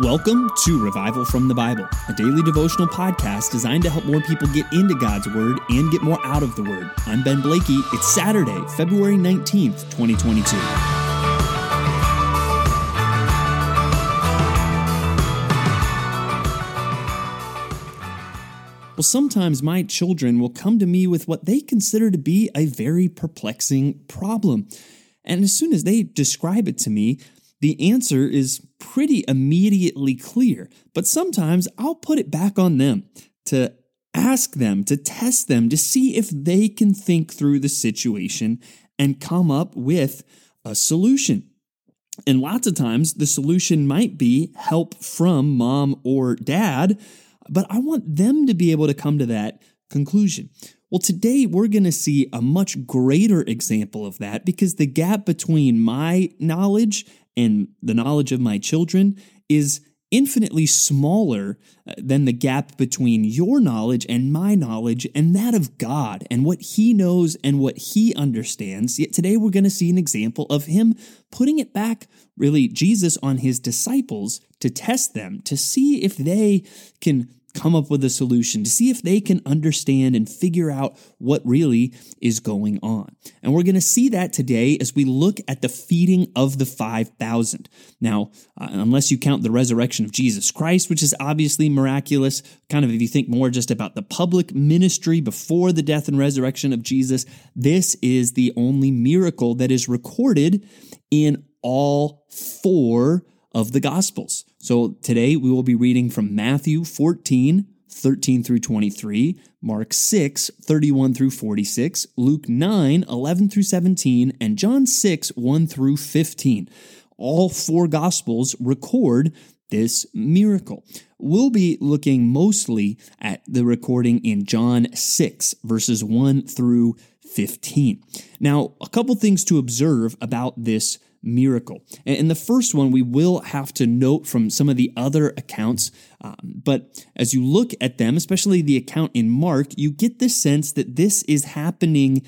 Welcome to Revival from the Bible, a daily devotional podcast designed to help more people get into God's Word and get more out of the Word. I'm Ben Blakey. It's Saturday, February 19th, 2022. Well, sometimes my children will come to me with what they consider to be a very perplexing problem. And as soon as they describe it to me, the answer is pretty immediately clear, but sometimes I'll put it back on them to ask them, to test them, to see if they can think through the situation and come up with a solution. And lots of times the solution might be help from mom or dad, but I want them to be able to come to that conclusion. Well, today we're going to see a much greater example of that because the gap between my knowledge and the knowledge of my children is infinitely smaller uh, than the gap between your knowledge and my knowledge and that of God and what He knows and what He understands. Yet today we're going to see an example of Him putting it back, really, Jesus on His disciples to test them, to see if they can come up with a solution, to see if they can understand and figure out what really is going on. And we're going to see that today as we look at the feeding of the 5,000. Now, uh, unless you count the resurrection of Jesus Christ, which is obviously miraculous, kind of if you think more just about the public ministry before the death and resurrection of Jesus, this is the only miracle that is recorded in all four of the Gospels. So today we will be reading from Matthew 14, 13 through 23, Mark 6, 31 through 46, Luke 9, 11 through 17, and John 6, 1 through 15. All four Gospels record this miracle. We'll be looking mostly at the recording in John 6, verses 1 through 15. Now, a couple things to observe about this miracle. And the first one we will have to note from some of the other accounts, um, but as you look at them, especially the account in Mark, you get the sense that this is happening,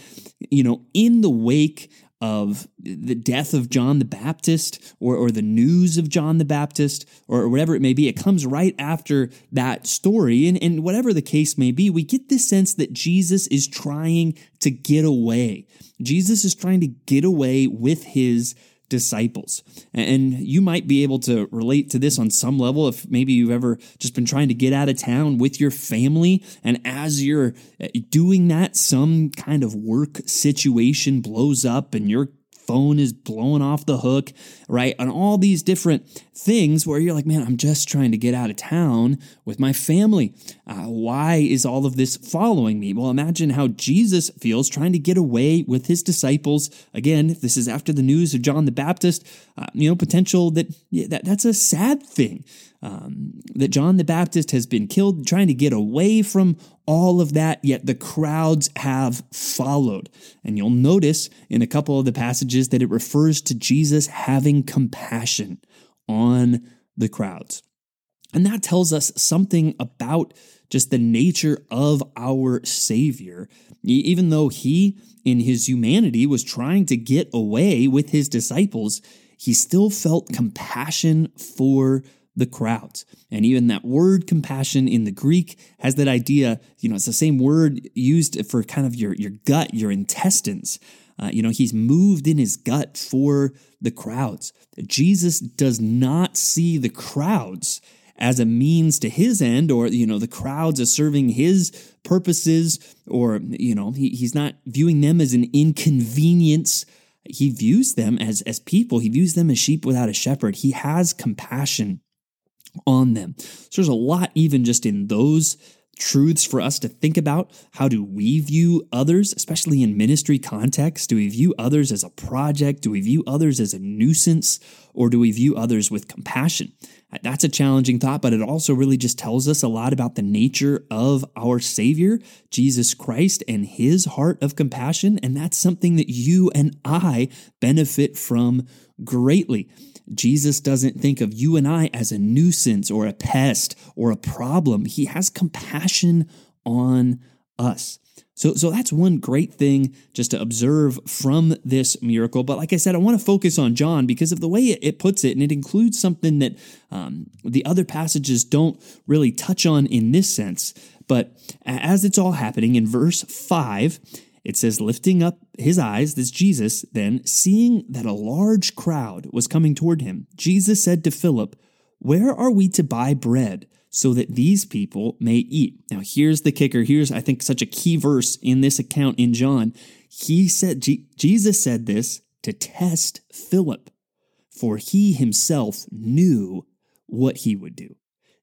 you know, in the wake of the death of John the Baptist or, or the news of John the Baptist or whatever it may be. It comes right after that story. And, and whatever the case may be, we get this sense that Jesus is trying to get away. Jesus is trying to get away with his disciples. And you might be able to relate to this on some level if maybe you've ever just been trying to get out of town with your family. And as you're uh, doing that, some kind of work situation blows up and you're phone is blowing off the hook, right? And all these different things where you're like, man, I'm just trying to get out of town with my family. Uh, why is all of this following me? Well, imagine how Jesus feels trying to get away with his disciples. Again, if this is after the news of John the Baptist, uh, you know, potential that, yeah, that that's a sad thing. Um, that John the Baptist has been killed, trying to get away from all of that, yet the crowds have followed. And you'll notice in a couple of the passages that it refers to Jesus having compassion on the crowds. And that tells us something about just the nature of our Savior. Even though he, in his humanity, was trying to get away with his disciples, he still felt compassion for the crowds. And even that word compassion in the Greek has that idea, you know, it's the same word used for kind of your, your gut, your intestines. Uh, you know, he's moved in his gut for the crowds. Jesus does not see the crowds as a means to his end or, you know, the crowds as serving his purposes or, you know, he, he's not viewing them as an inconvenience. He views them as, as people. He views them as sheep without a shepherd. He has compassion on them. So there's a lot, even just in those truths for us to think about. How do we view others, especially in ministry context? Do we view others as a project? Do we view others as a nuisance? Or do we view others with compassion? Uh, that's a challenging thought, but it also really just tells us a lot about the nature of our Savior, Jesus Christ, and his heart of compassion. And that's something that you and I benefit from greatly. Jesus doesn't think of you and I as a nuisance or a pest or a problem. He has compassion on us. So, so that's one great thing just to observe from this miracle. But like I said, I want to focus on John because of the way it, puts it, and it includes something that um, the other passages don't really touch on in this sense. But as it's all happening in verse 5, it says, lifting up his eyes, this Jesus, then seeing that a large crowd was coming toward him, Jesus said to Philip, Where are we to buy bread? so that these people may eat. Now, here's the kicker. Here's, I think, such a key verse in this account in John. He said, Jesus said this to test Philip, for he himself knew what he would do.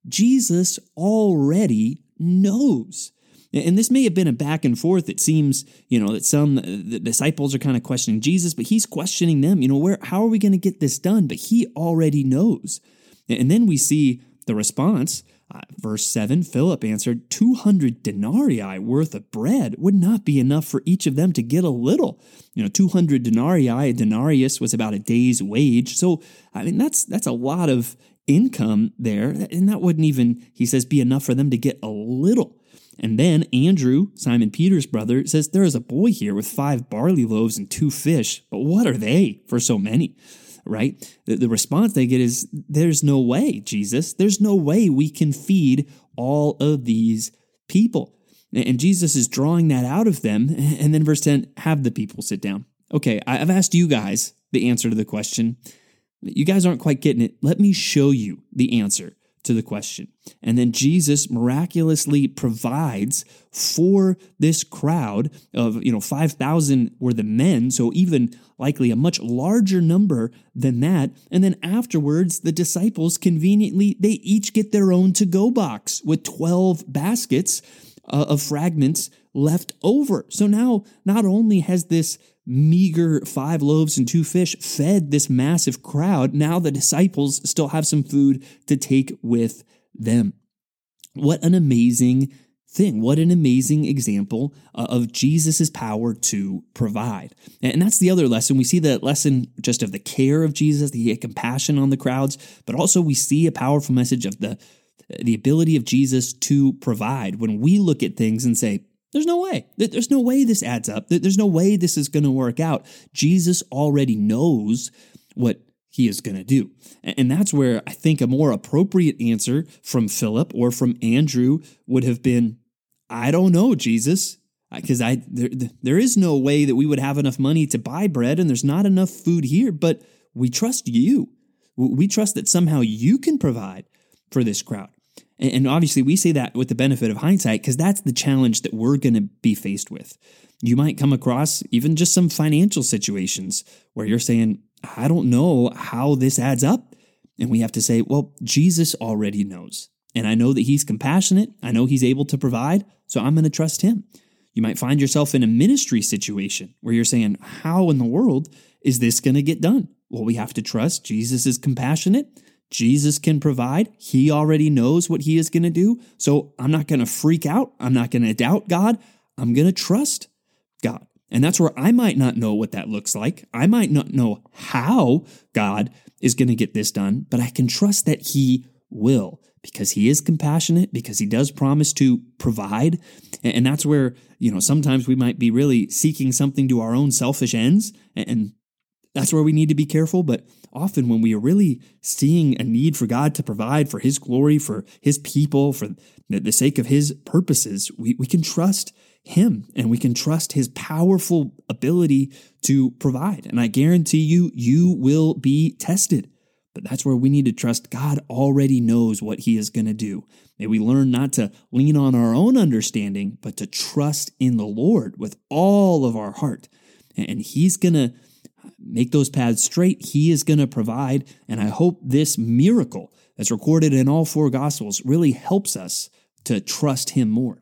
Jesus already knows. And this may have been a back and forth. It seems, you know, that some the disciples are kind of questioning Jesus, but he's questioning them. You know, where how are we going to get this done? But he already knows. And then we see the response uh, verse 7 Philip answered, 200 denarii worth of bread would not be enough for each of them to get a little. You know, 200 denarii, a denarius was about a day's wage. So, I mean, that's, that's a lot of income there. And that wouldn't even, he says, be enough for them to get a little. And then Andrew, Simon Peter's brother, says, There is a boy here with five barley loaves and two fish, but what are they for so many? right? The, the response they get is, There's no way, Jesus. There's no way we can feed all of these people. And Jesus is drawing that out of them. And then verse 10 have the people sit down. Okay, I've asked you guys the answer to the question. You guys aren't quite getting it. Let me show you the answer to the question. And then Jesus miraculously provides for this crowd of, you know, 5,000 were the men, so even likely a much larger number than that. And then afterwards, the disciples conveniently, they each get their own to go box with 12 baskets uh, of fragments left over. So now, not only has this meager five loaves and two fish fed this massive crowd. Now the disciples still have some food to take with them. What an amazing thing. What an amazing example uh, of Jesus' power to provide. And that's the other lesson. We see the lesson just of the care of Jesus, the compassion on the crowds, but also we see a powerful message of the the ability of Jesus to provide. When we look at things and say, there's no way. There's no way this adds up. There's no way this is going to work out. Jesus already knows what he is going to do. And that's where I think a more appropriate answer from Philip or from Andrew would have been I don't know, Jesus. Because I there, there is no way that we would have enough money to buy bread and there's not enough food here, but we trust you. We trust that somehow you can provide for this crowd. And obviously, we say that with the benefit of hindsight because that's the challenge that we're going to be faced with. You might come across even just some financial situations where you're saying, I don't know how this adds up. And we have to say, well, Jesus already knows. And I know that he's compassionate. I know he's able to provide. So I'm going to trust him. You might find yourself in a ministry situation where you're saying, how in the world is this going to get done? Well, we have to trust Jesus is compassionate. Jesus can provide. He already knows what he is going to do. So I'm not going to freak out. I'm not going to doubt God. I'm going to trust God. And that's where I might not know what that looks like. I might not know how God is going to get this done, but I can trust that he will because he is compassionate, because he does promise to provide. And that's where, you know, sometimes we might be really seeking something to our own selfish ends. And that's where we need to be careful. But often when we are really seeing a need for God to provide for His glory, for His people, for the sake of His purposes, we, we can trust Him and we can trust His powerful ability to provide. And I guarantee you, you will be tested. But that's where we need to trust God already knows what He is going to do. May we learn not to lean on our own understanding, but to trust in the Lord with all of our heart. And He's going to make those paths straight. He is going to provide. And I hope this miracle that's recorded in all four Gospels really helps us to trust Him more.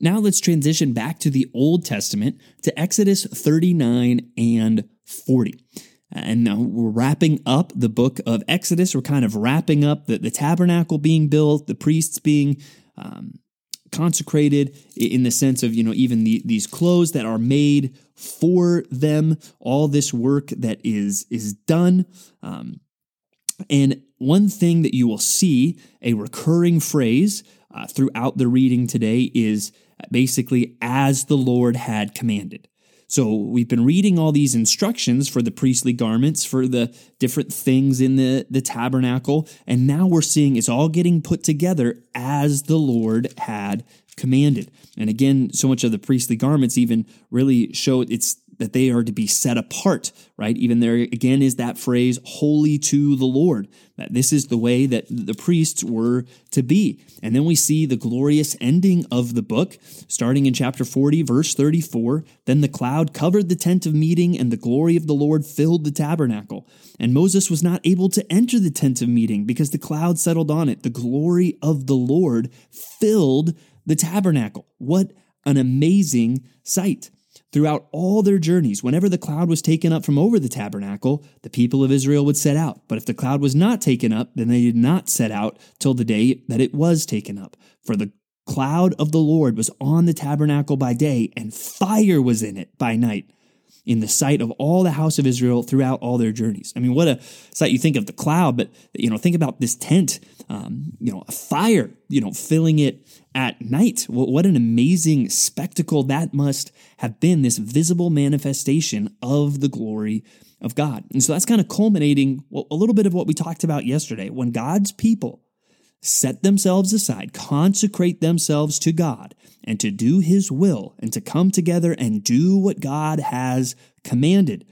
Now let's transition back to the Old Testament to Exodus 39 and 40. And now we're wrapping up the book of Exodus. We're kind of wrapping up the, the tabernacle being built, the priests being um, consecrated in the sense of, you know, even the, these clothes that are made for them, all this work that is, is done. Um, and one thing that you will see, a recurring phrase uh, throughout the reading today is basically as the Lord had commanded. So we've been reading all these instructions for the priestly garments, for the different things in the, the tabernacle, and now we're seeing it's all getting put together as the Lord had commanded. And again, so much of the priestly garments even really show it's that they are to be set apart, right? Even there again is that phrase, holy to the Lord. That this is the way that the priests were to be. And then we see the glorious ending of the book, starting in chapter 40, verse 34. Then the cloud covered the tent of meeting, and the glory of the Lord filled the tabernacle. And Moses was not able to enter the tent of meeting because the cloud settled on it. The glory of the Lord filled the tabernacle. What an amazing sight. Throughout all their journeys, whenever the cloud was taken up from over the tabernacle, the people of Israel would set out. But if the cloud was not taken up, then they did not set out till the day that it was taken up. For the cloud of the Lord was on the tabernacle by day, and fire was in it by night in the sight of all the house of Israel throughout all their journeys. I mean, what a sight you think of the cloud, but you know, think about this tent, um, you know, a fire, you know, filling it at night. What an amazing spectacle that must have been, this visible manifestation of the glory of God. And so that's kind of culminating a little bit of what we talked about yesterday. When God's people set themselves aside, consecrate themselves to God, and to do His will, and to come together and do what God has commanded,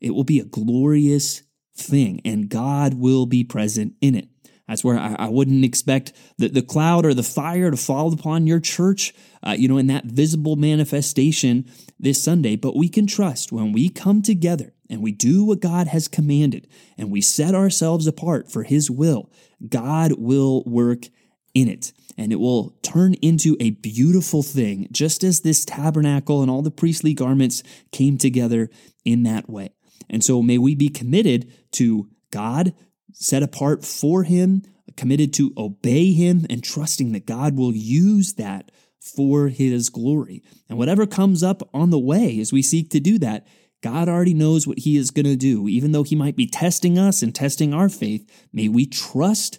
it will be a glorious thing, and God will be present in it. That's where I, I wouldn't expect the, the cloud or the fire to fall upon your church, uh, you know, in that visible manifestation this Sunday. But we can trust when we come together and we do what God has commanded and we set ourselves apart for His will, God will work in it and it will turn into a beautiful thing, just as this tabernacle and all the priestly garments came together in that way. And so may we be committed to God, set apart for Him, committed to obey Him, and trusting that God will use that for His glory. And whatever comes up on the way as we seek to do that, God already knows what He is going to do. Even though He might be testing us and testing our faith, may we trust